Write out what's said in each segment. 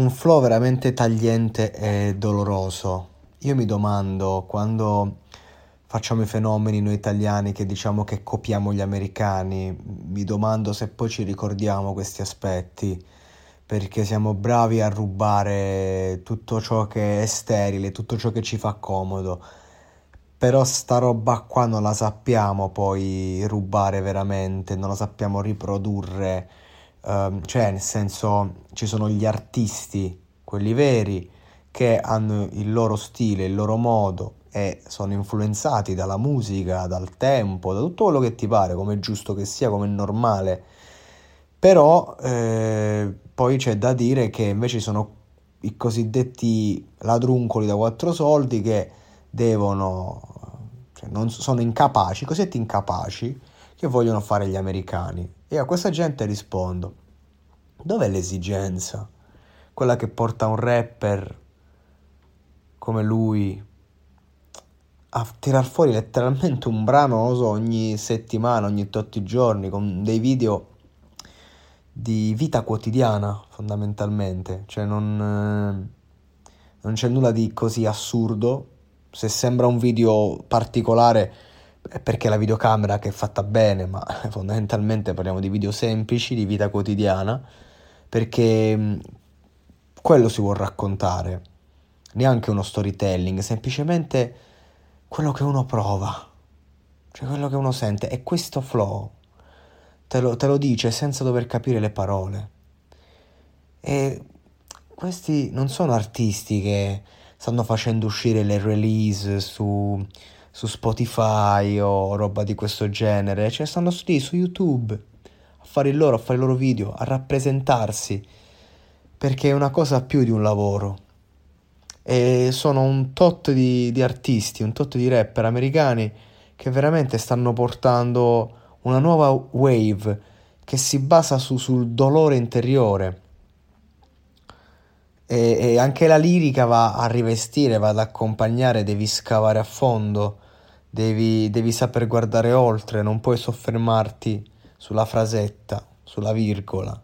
Un flow veramente tagliente e doloroso. Io mi domando, quando facciamo i fenomeni noi italiani che diciamo che copiamo gli americani, mi domando se poi ci ricordiamo questi aspetti perché siamo bravi a rubare tutto ciò che è sterile, tutto ciò che ci fa comodo. Però sta roba qua non la sappiamo poi rubare veramente, non la sappiamo riprodurre. Um, cioè, nel senso, ci sono gli artisti, quelli veri, che hanno il loro stile, il loro modo e sono influenzati dalla musica, dal tempo, da tutto quello che ti pare, come giusto che sia, come è normale. Però eh, poi c'è da dire che invece sono i cosiddetti ladruncoli da quattro soldi che devono, cioè non sono incapaci, cosiddetti incapaci che vogliono fare gli americani. E a questa gente rispondo, dov'è l'esigenza? Quella che porta un rapper come lui a tirar fuori letteralmente un brano, so, ogni settimana, ogni tot giorni, con dei video di vita quotidiana fondamentalmente, cioè non, non c'è nulla di così assurdo, se sembra un video particolare perché la videocamera che è fatta bene, ma fondamentalmente parliamo di video semplici, di vita quotidiana, perché quello si vuol raccontare, neanche uno storytelling, semplicemente quello che uno prova, cioè quello che uno sente, è questo flow te lo, te lo dice senza dover capire le parole. E questi non sono artisti che stanno facendo uscire le release su, su Spotify o roba di questo genere, cioè stanno lì su YouTube a fare il loro, a fare i loro video, a rappresentarsi, perché è una cosa più di un lavoro. E sono un tot di, di artisti, un tot di rapper americani che veramente stanno portando una nuova wave che si basa su, sul dolore interiore. E, e, anche la lirica va a rivestire, va ad accompagnare, devi scavare a fondo, devi, devi saper guardare oltre, non puoi soffermarti sulla frasetta, sulla virgola.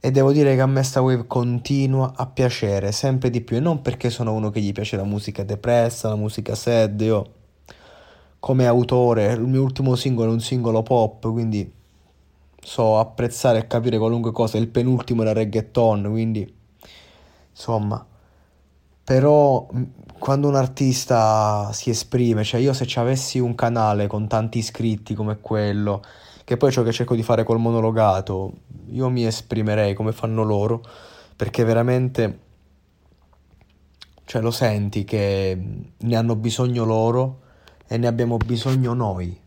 E devo dire che a me sta wave continua a piacere sempre di più e non perché sono uno che gli piace la musica depressa, la musica sad, io come autore, il mio ultimo singolo è un singolo pop, quindi so apprezzare e capire qualunque cosa, il penultimo era reggaeton, quindi insomma, però quando un artista si esprime, cioè io se ci avessi un canale con tanti iscritti come quello, che poi è ciò che cerco di fare col monologato, io mi esprimerei come fanno loro, perché veramente cioè lo senti che ne hanno bisogno loro e ne abbiamo bisogno noi.